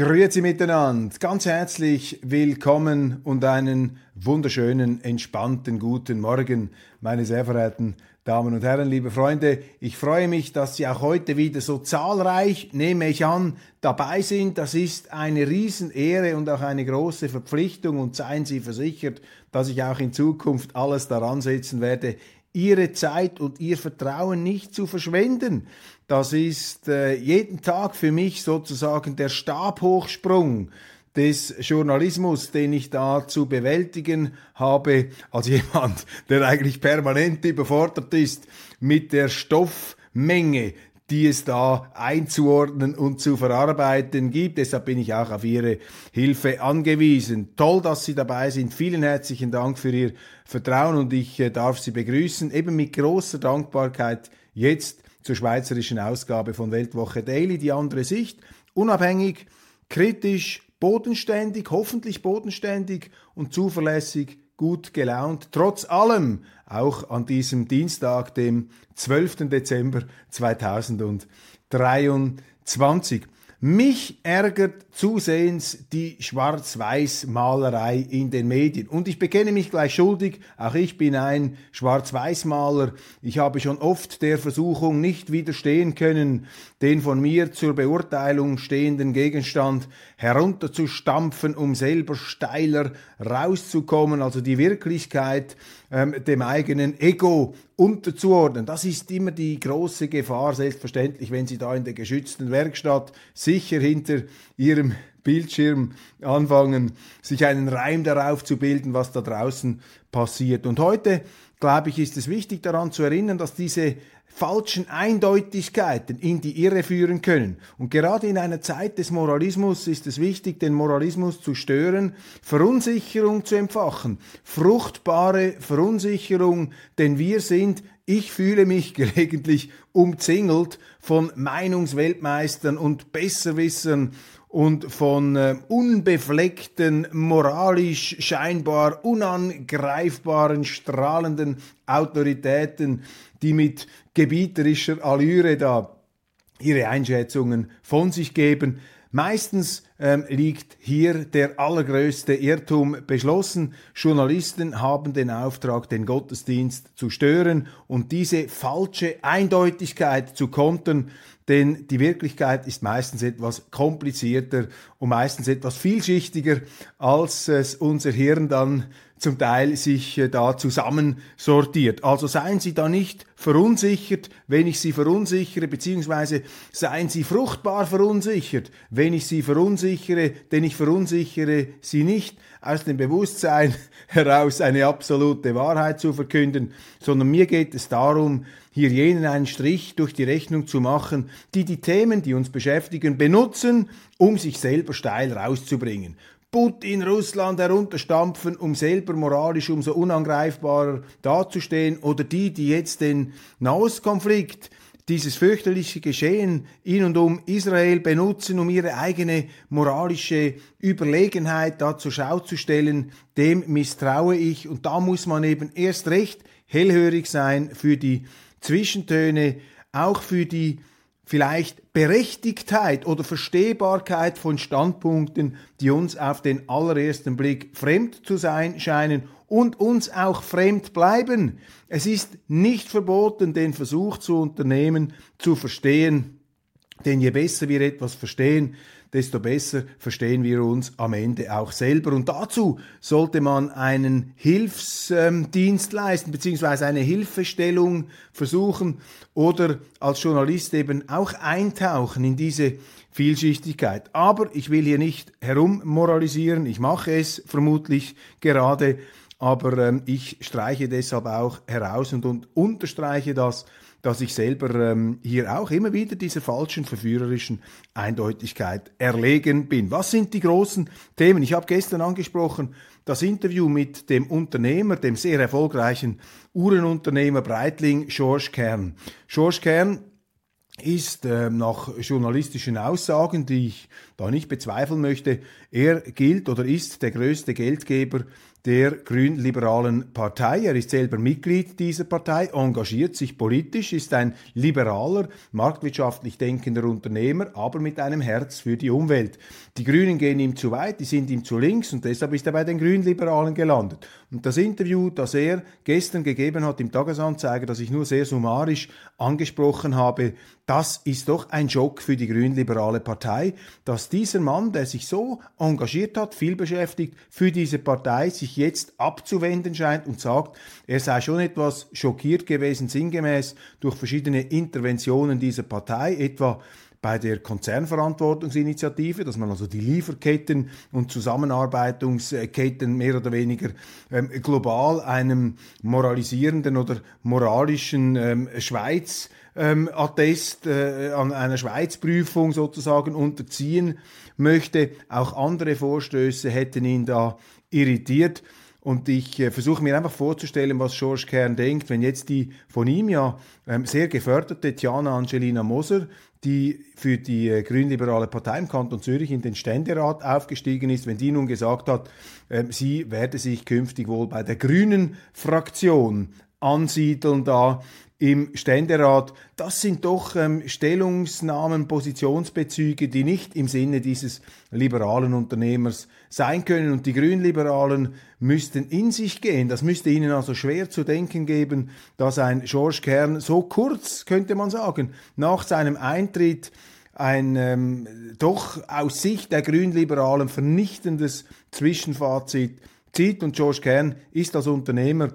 Grüezi miteinander, ganz herzlich willkommen und einen wunderschönen, entspannten guten Morgen, meine sehr verehrten Damen und Herren, liebe Freunde. Ich freue mich, dass Sie auch heute wieder so zahlreich, nehme ich an, dabei sind. Das ist eine Riesenehre und auch eine große Verpflichtung und seien Sie versichert, dass ich auch in Zukunft alles daran setzen werde, Ihre Zeit und Ihr Vertrauen nicht zu verschwenden. Das ist äh, jeden Tag für mich sozusagen der Stabhochsprung des Journalismus, den ich da zu bewältigen habe, als jemand, der eigentlich permanent überfordert ist mit der Stoffmenge, die es da einzuordnen und zu verarbeiten gibt. Deshalb bin ich auch auf Ihre Hilfe angewiesen. Toll, dass Sie dabei sind. Vielen herzlichen Dank für Ihr Vertrauen und ich äh, darf Sie begrüßen, eben mit großer Dankbarkeit jetzt zur schweizerischen Ausgabe von Weltwoche Daily, die andere Sicht, unabhängig, kritisch, bodenständig, hoffentlich bodenständig und zuverlässig, gut gelaunt, trotz allem auch an diesem Dienstag, dem 12. Dezember 2023. Mich ärgert zusehends die Schwarz-Weiß-Malerei in den Medien. Und ich bekenne mich gleich schuldig, auch ich bin ein Schwarz-Weiß-Maler. Ich habe schon oft der Versuchung nicht widerstehen können, den von mir zur Beurteilung stehenden Gegenstand herunterzustampfen, um selber steiler rauszukommen, also die Wirklichkeit ähm, dem eigenen Ego unterzuordnen. Das ist immer die große Gefahr, selbstverständlich, wenn Sie da in der geschützten Werkstatt sicher hinter Ihrem Bildschirm anfangen, sich einen Reim darauf zu bilden, was da draußen passiert. Und heute, glaube ich, ist es wichtig daran zu erinnern, dass diese falschen Eindeutigkeiten in die Irre führen können. Und gerade in einer Zeit des Moralismus ist es wichtig, den Moralismus zu stören, Verunsicherung zu empfachen, fruchtbare Verunsicherung, denn wir sind, ich fühle mich gelegentlich umzingelt von Meinungsweltmeistern und Besserwissern und von äh, unbefleckten, moralisch scheinbar unangreifbaren, strahlenden Autoritäten, die mit gebieterischer Allüre da ihre Einschätzungen von sich geben. Meistens ähm, liegt hier der allergrößte Irrtum beschlossen. Journalisten haben den Auftrag, den Gottesdienst zu stören und diese falsche Eindeutigkeit zu kontern, denn die Wirklichkeit ist meistens etwas komplizierter und meistens etwas vielschichtiger, als es unser Hirn dann zum Teil sich äh, da zusammensortiert. Also seien Sie da nicht verunsichert, wenn ich Sie verunsichere, beziehungsweise seien Sie fruchtbar verunsichert, wenn ich Sie verunsichere, denn ich verunsichere Sie nicht aus dem Bewusstsein heraus eine absolute Wahrheit zu verkünden, sondern mir geht es darum, hier jenen einen Strich durch die Rechnung zu machen, die die Themen, die uns beschäftigen, benutzen, um sich selber steil rauszubringen. Putin Russland herunterstampfen, um selber moralisch umso unangreifbarer dazustehen, oder die, die jetzt den Nahostkonflikt, dieses fürchterliche Geschehen in und um Israel benutzen, um ihre eigene moralische Überlegenheit da zur Schau zu stellen, dem misstraue ich. Und da muss man eben erst recht hellhörig sein für die Zwischentöne, auch für die vielleicht Berechtigtheit oder Verstehbarkeit von Standpunkten, die uns auf den allerersten Blick fremd zu sein scheinen und uns auch fremd bleiben. Es ist nicht verboten, den Versuch zu unternehmen, zu verstehen, denn je besser wir etwas verstehen, desto besser verstehen wir uns am Ende auch selber. Und dazu sollte man einen Hilfsdienst leisten, beziehungsweise eine Hilfestellung versuchen oder als Journalist eben auch eintauchen in diese Vielschichtigkeit. Aber ich will hier nicht herummoralisieren, ich mache es vermutlich gerade, aber ähm, ich streiche deshalb auch heraus und, und unterstreiche das, dass ich selber ähm, hier auch immer wieder dieser falschen, verführerischen Eindeutigkeit erlegen bin. Was sind die großen Themen? Ich habe gestern angesprochen das Interview mit dem Unternehmer, dem sehr erfolgreichen Uhrenunternehmer Breitling, George Kern. George Kern ist äh, nach journalistischen Aussagen, die ich da nicht bezweifeln möchte, er gilt oder ist der größte Geldgeber der grünliberalen Partei. Er ist selber Mitglied dieser Partei, engagiert sich politisch, ist ein liberaler, marktwirtschaftlich denkender Unternehmer, aber mit einem Herz für die Umwelt. Die Grünen gehen ihm zu weit, die sind ihm zu links und deshalb ist er bei den Grünliberalen gelandet. Und das Interview, das er gestern gegeben hat im Tagesanzeiger, das ich nur sehr summarisch angesprochen habe, das ist doch ein Schock für die grünliberale Partei, dass dieser Mann, der sich so engagiert hat, viel beschäftigt, für diese Partei sich jetzt abzuwenden scheint und sagt, er sei schon etwas schockiert gewesen, sinngemäß durch verschiedene Interventionen dieser Partei, etwa bei der Konzernverantwortungsinitiative, dass man also die Lieferketten und Zusammenarbeitungsketten mehr oder weniger ähm, global einem moralisierenden oder moralischen ähm, Schweiz ähm, Attest äh, an einer Schweizprüfung sozusagen unterziehen möchte. Auch andere Vorstöße hätten ihn da irritiert. Und ich äh, versuche mir einfach vorzustellen, was George Kern denkt, wenn jetzt die von ihm ja ähm, sehr geförderte Tiana Angelina Moser die für die äh, grünliberale Partei im Kanton Zürich in den Ständerat aufgestiegen ist, wenn die nun gesagt hat, äh, sie werde sich künftig wohl bei der grünen Fraktion ansiedeln da im Ständerat, das sind doch ähm, Stellungsnahmen, Positionsbezüge, die nicht im Sinne dieses liberalen Unternehmers sein können. Und die Grünliberalen müssten in sich gehen. Das müsste ihnen also schwer zu denken geben, dass ein George Kern so kurz, könnte man sagen, nach seinem Eintritt ein ähm, doch aus Sicht der Grünliberalen vernichtendes Zwischenfazit zieht. Und George Kern ist als Unternehmer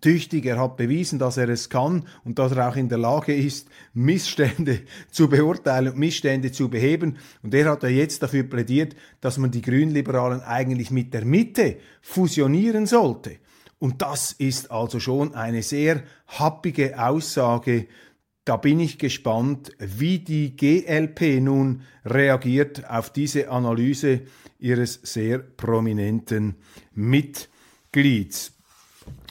tüchtig, er hat bewiesen, dass er es kann und dass er auch in der Lage ist, Missstände zu beurteilen und Missstände zu beheben. Und er hat ja jetzt dafür plädiert, dass man die Grünliberalen eigentlich mit der Mitte fusionieren sollte. Und das ist also schon eine sehr happige Aussage. Da bin ich gespannt, wie die GLP nun reagiert auf diese Analyse ihres sehr prominenten Mitglieds.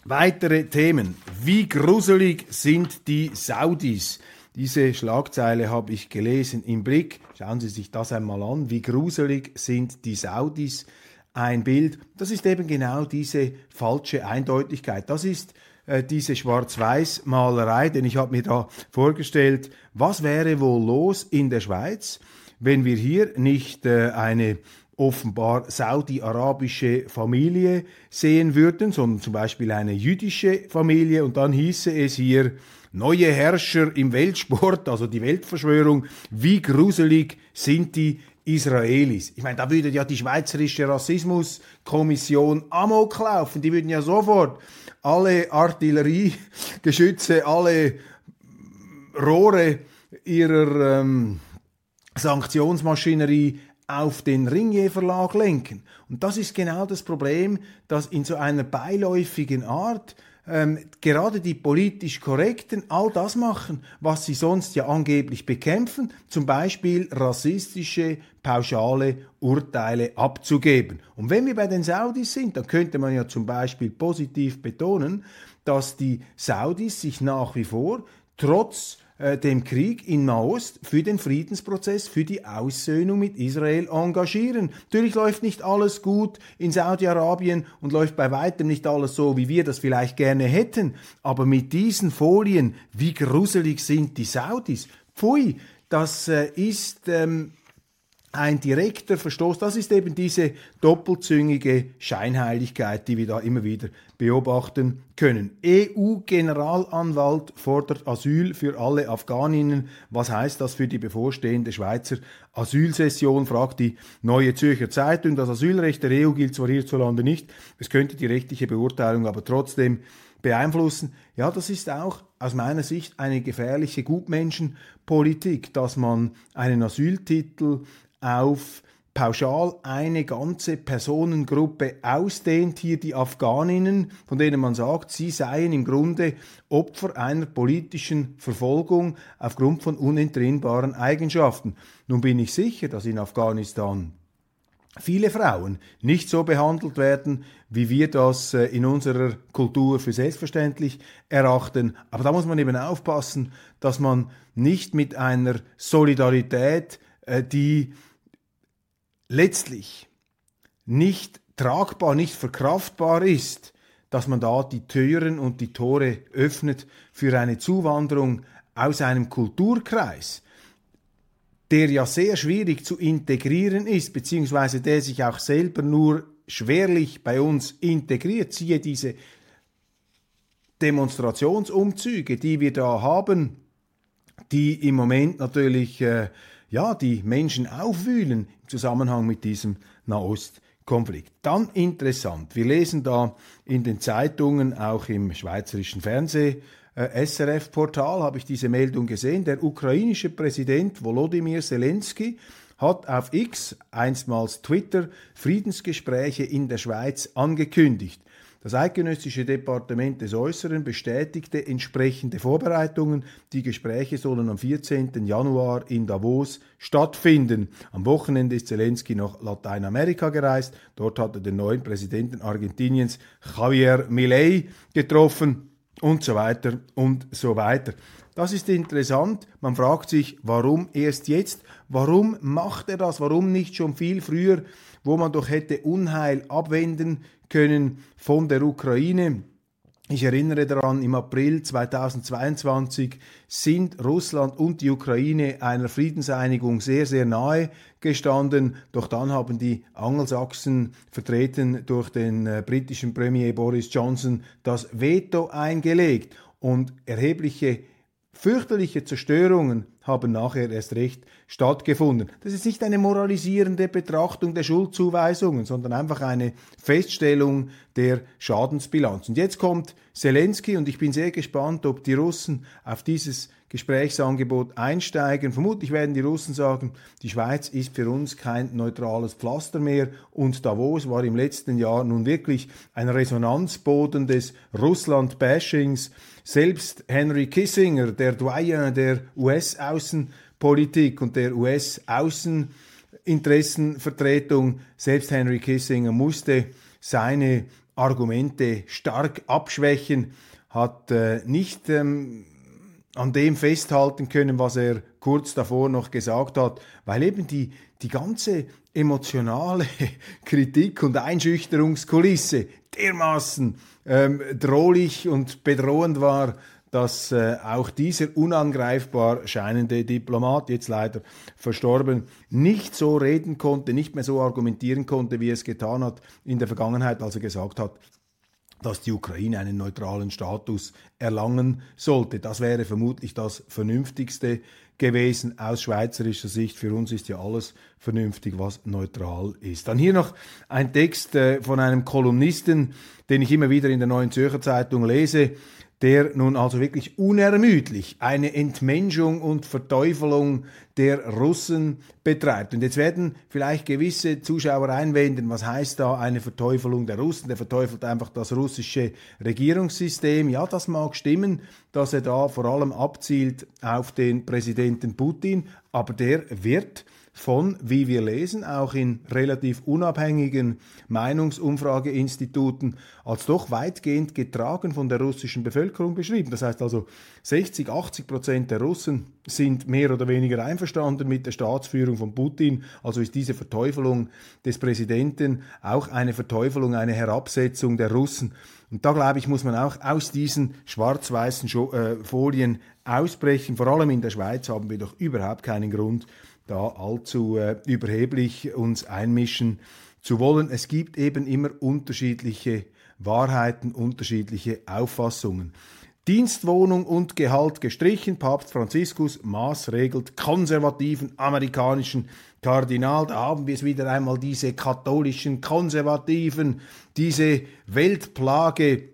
Weitere Themen. Wie gruselig sind die Saudis? Diese Schlagzeile habe ich gelesen im Blick. Schauen Sie sich das einmal an. Wie gruselig sind die Saudis? Ein Bild. Das ist eben genau diese falsche Eindeutigkeit. Das ist äh, diese Schwarz-Weiß-Malerei, denn ich habe mir da vorgestellt, was wäre wohl los in der Schweiz, wenn wir hier nicht äh, eine offenbar saudi-arabische Familie sehen würden, sondern zum Beispiel eine jüdische Familie. Und dann hieße es hier, neue Herrscher im Weltsport, also die Weltverschwörung, wie gruselig sind die Israelis. Ich meine, da würde ja die Schweizerische Rassismuskommission amok laufen. Die würden ja sofort alle Artilleriegeschütze, alle Rohre ihrer ähm, Sanktionsmaschinerie auf den Ringier Verlag lenken. Und das ist genau das Problem, dass in so einer beiläufigen Art ähm, gerade die politisch Korrekten all das machen, was sie sonst ja angeblich bekämpfen, zum Beispiel rassistische, pauschale Urteile abzugeben. Und wenn wir bei den Saudis sind, dann könnte man ja zum Beispiel positiv betonen, dass die Saudis sich nach wie vor trotz äh, dem Krieg in Nahost für den Friedensprozess, für die Aussöhnung mit Israel engagieren. Natürlich läuft nicht alles gut in Saudi-Arabien und läuft bei weitem nicht alles so, wie wir das vielleicht gerne hätten. Aber mit diesen Folien, wie gruselig sind die Saudis? Pfui, das äh, ist ähm, ein direkter Verstoß. Das ist eben diese doppelzüngige Scheinheiligkeit, die wir da immer wieder beobachten können. EU-Generalanwalt fordert Asyl für alle Afghaninnen. Was heißt das für die bevorstehende Schweizer Asylsession, fragt die Neue Zürcher Zeitung. Das Asylrecht der EU gilt zwar hierzulande nicht, es könnte die rechtliche Beurteilung aber trotzdem beeinflussen. Ja, das ist auch aus meiner Sicht eine gefährliche Gutmenschenpolitik, dass man einen Asyltitel auf pauschal eine ganze Personengruppe ausdehnt, hier die Afghaninnen, von denen man sagt, sie seien im Grunde Opfer einer politischen Verfolgung aufgrund von unentrinnbaren Eigenschaften. Nun bin ich sicher, dass in Afghanistan viele Frauen nicht so behandelt werden, wie wir das äh, in unserer Kultur für selbstverständlich erachten. Aber da muss man eben aufpassen, dass man nicht mit einer Solidarität, äh, die letztlich nicht tragbar, nicht verkraftbar ist, dass man da die Türen und die Tore öffnet für eine Zuwanderung aus einem Kulturkreis, der ja sehr schwierig zu integrieren ist, beziehungsweise der sich auch selber nur schwerlich bei uns integriert. Siehe diese Demonstrationsumzüge, die wir da haben, die im Moment natürlich äh, ja, die Menschen aufwühlen im Zusammenhang mit diesem Nahostkonflikt. Dann interessant, wir lesen da in den Zeitungen, auch im schweizerischen Fernseh, äh, SRF-Portal habe ich diese Meldung gesehen, der ukrainische Präsident Volodymyr Zelensky hat auf X, einstmals Twitter, Friedensgespräche in der Schweiz angekündigt. Das Eidgenössische Departement des Äußeren bestätigte entsprechende Vorbereitungen. Die Gespräche sollen am 14. Januar in Davos stattfinden. Am Wochenende ist Zelensky nach Lateinamerika gereist. Dort hat er den neuen Präsidenten Argentiniens Javier Milei getroffen und so weiter und so weiter. Das ist interessant. Man fragt sich, warum erst jetzt? Warum macht er das? Warum nicht schon viel früher, wo man doch hätte Unheil abwenden können von der Ukraine. Ich erinnere daran, im April 2022 sind Russland und die Ukraine einer Friedenseinigung sehr, sehr nahe gestanden. Doch dann haben die Angelsachsen, vertreten durch den äh, britischen Premier Boris Johnson, das Veto eingelegt und erhebliche fürchterliche Zerstörungen haben nachher erst recht stattgefunden. Das ist nicht eine moralisierende Betrachtung der Schuldzuweisungen, sondern einfach eine Feststellung der Schadensbilanz. Und jetzt kommt Zelensky und ich bin sehr gespannt, ob die Russen auf dieses Gesprächsangebot einsteigen. Vermutlich werden die Russen sagen, die Schweiz ist für uns kein neutrales Pflaster mehr und Davos war im letzten Jahr nun wirklich ein Resonanzboden des Russland-Bashings. Selbst Henry Kissinger, der Doyen der US-Außenpolitik und der US-Außeninteressenvertretung, selbst Henry Kissinger musste seine Argumente stark abschwächen, hat äh, nicht ähm, an dem festhalten können, was er kurz davor noch gesagt hat, weil eben die, die ganze emotionale Kritik und Einschüchterungskulisse dermaßen ähm, drohlich und bedrohend war, dass äh, auch dieser unangreifbar scheinende Diplomat, jetzt leider verstorben, nicht so reden konnte, nicht mehr so argumentieren konnte, wie es getan hat in der Vergangenheit, als er gesagt hat, dass die Ukraine einen neutralen Status erlangen sollte. Das wäre vermutlich das Vernünftigste gewesen aus schweizerischer Sicht. Für uns ist ja alles vernünftig, was neutral ist. Dann hier noch ein Text äh, von einem Kolumnisten, den ich immer wieder in der Neuen Zürcher Zeitung lese der nun also wirklich unermüdlich eine Entmenschung und Verteufelung der Russen betreibt. Und jetzt werden vielleicht gewisse Zuschauer einwenden, was heißt da eine Verteufelung der Russen? Der verteufelt einfach das russische Regierungssystem. Ja, das mag stimmen, dass er da vor allem abzielt auf den Präsidenten Putin, aber der wird von, wie wir lesen, auch in relativ unabhängigen Meinungsumfrageinstituten als doch weitgehend getragen von der russischen Bevölkerung beschrieben. Das heißt also, 60, 80 Prozent der Russen sind mehr oder weniger einverstanden mit der Staatsführung von Putin. Also ist diese Verteufelung des Präsidenten auch eine Verteufelung, eine Herabsetzung der Russen. Und da glaube ich, muss man auch aus diesen schwarz-weißen äh, Folien ausbrechen. Vor allem in der Schweiz haben wir doch überhaupt keinen Grund, da allzu äh, überheblich uns einmischen zu wollen. Es gibt eben immer unterschiedliche Wahrheiten, unterschiedliche Auffassungen. Dienstwohnung und Gehalt gestrichen. Papst Franziskus maßregelt konservativen amerikanischen Kardinal. Da haben wir es wieder einmal, diese katholischen Konservativen, diese Weltplage,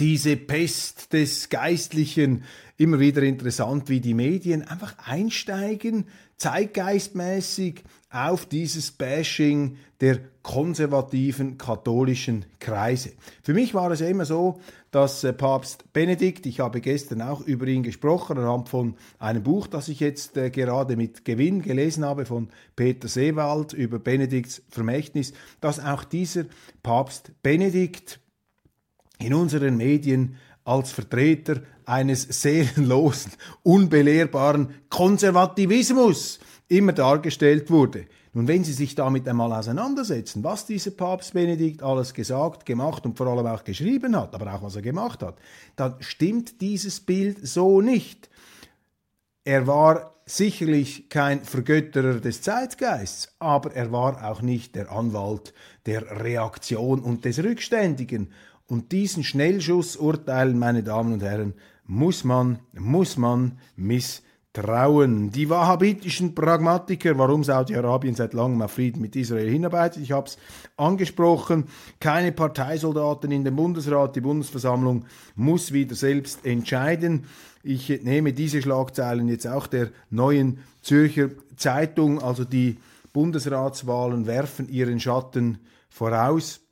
diese Pest des Geistlichen. Immer wieder interessant, wie die Medien einfach einsteigen zeitgeistmäßig auf dieses Bashing der konservativen katholischen Kreise. Für mich war es immer so, dass äh, Papst Benedikt, ich habe gestern auch über ihn gesprochen, anhand von einem Buch, das ich jetzt äh, gerade mit Gewinn gelesen habe von Peter Seewald über Benedikts Vermächtnis, dass auch dieser Papst Benedikt in unseren Medien als Vertreter eines seelenlosen, unbelehrbaren Konservativismus immer dargestellt wurde. Nun, wenn Sie sich damit einmal auseinandersetzen, was dieser Papst Benedikt alles gesagt, gemacht und vor allem auch geschrieben hat, aber auch was er gemacht hat, dann stimmt dieses Bild so nicht. Er war sicherlich kein Vergötterer des Zeitgeists, aber er war auch nicht der Anwalt der Reaktion und des Rückständigen. Und diesen Schnellschussurteilen, meine Damen und Herren, muss man, muss man misstrauen. Die wahhabitischen Pragmatiker, warum Saudi-Arabien seit langem auf Frieden mit Israel hinarbeitet, ich habe es angesprochen, keine Parteisoldaten in den Bundesrat, die Bundesversammlung muss wieder selbst entscheiden. Ich nehme diese Schlagzeilen jetzt auch der neuen Zürcher Zeitung, also die Bundesratswahlen werfen ihren Schatten voraus.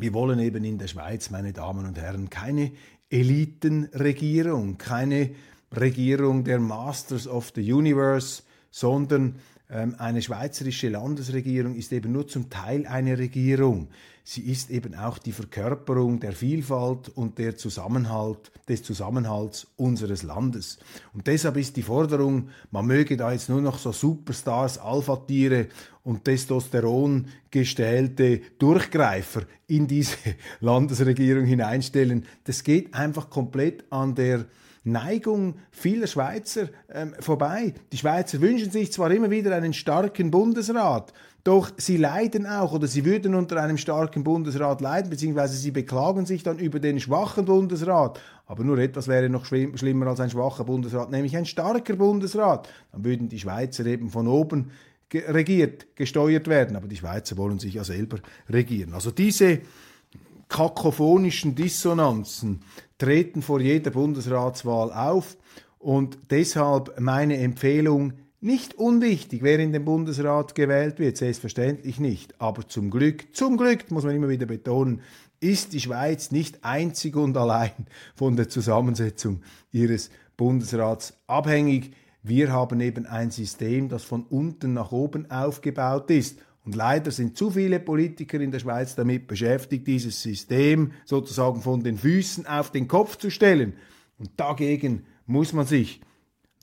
Wir wollen eben in der Schweiz, meine Damen und Herren, keine Elitenregierung, keine Regierung der Masters of the Universe, sondern eine schweizerische Landesregierung ist eben nur zum Teil eine Regierung. Sie ist eben auch die Verkörperung der Vielfalt und der Zusammenhalt, des Zusammenhalts unseres Landes. Und deshalb ist die Forderung, man möge da jetzt nur noch so Superstars, Alpha-Tiere und Testosteron gestählte Durchgreifer in diese Landesregierung hineinstellen, das geht einfach komplett an der Neigung vieler Schweizer ähm, vorbei. Die Schweizer wünschen sich zwar immer wieder einen starken Bundesrat, doch sie leiden auch oder sie würden unter einem starken Bundesrat leiden, beziehungsweise sie beklagen sich dann über den schwachen Bundesrat. Aber nur etwas wäre noch schlimmer als ein schwacher Bundesrat, nämlich ein starker Bundesrat. Dann würden die Schweizer eben von oben regiert, gesteuert werden. Aber die Schweizer wollen sich ja selber regieren. Also diese kakophonischen Dissonanzen treten vor jeder Bundesratswahl auf und deshalb meine Empfehlung, nicht unwichtig, wer in den Bundesrat gewählt wird, selbstverständlich nicht. Aber zum Glück, zum Glück, muss man immer wieder betonen, ist die Schweiz nicht einzig und allein von der Zusammensetzung ihres Bundesrats abhängig. Wir haben eben ein System, das von unten nach oben aufgebaut ist. Und leider sind zu viele Politiker in der Schweiz damit beschäftigt, dieses System sozusagen von den Füßen auf den Kopf zu stellen. Und dagegen muss man sich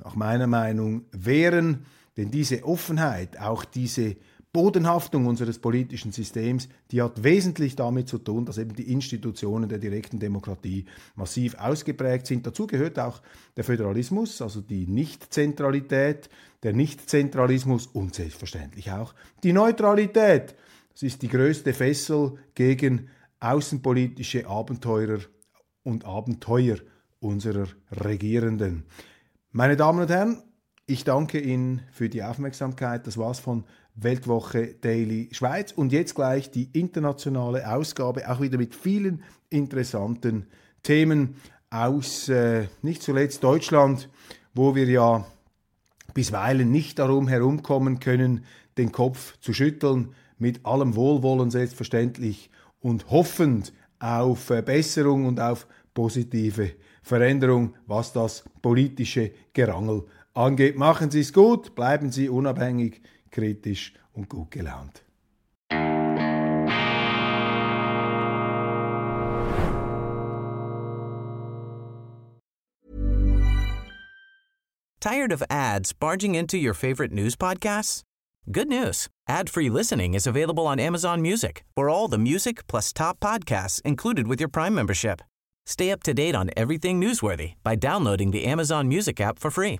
nach meiner Meinung wehren, denn diese Offenheit, auch diese Bodenhaftung unseres politischen Systems, die hat wesentlich damit zu tun, dass eben die Institutionen der direkten Demokratie massiv ausgeprägt sind. Dazu gehört auch der Föderalismus, also die Nichtzentralität, der Nichtzentralismus und selbstverständlich auch die Neutralität. Das ist die größte Fessel gegen außenpolitische Abenteurer und Abenteuer unserer Regierenden. Meine Damen und Herren, ich danke Ihnen für die Aufmerksamkeit. Das war's von Weltwoche Daily Schweiz. Und jetzt gleich die internationale Ausgabe, auch wieder mit vielen interessanten Themen aus äh, nicht zuletzt Deutschland, wo wir ja bisweilen nicht darum herumkommen können, den Kopf zu schütteln, mit allem Wohlwollen selbstverständlich und hoffend auf äh, Besserung und auf positive Veränderung, was das politische Gerangel angeht. Machen Sie es gut, bleiben Sie unabhängig kritisch und gut gelaunt. Tired of ads barging into your favorite news podcasts? Good news. Ad-free listening is available on Amazon Music. For all the music plus top podcasts included with your Prime membership. Stay up to date on everything newsworthy by downloading the Amazon Music app for free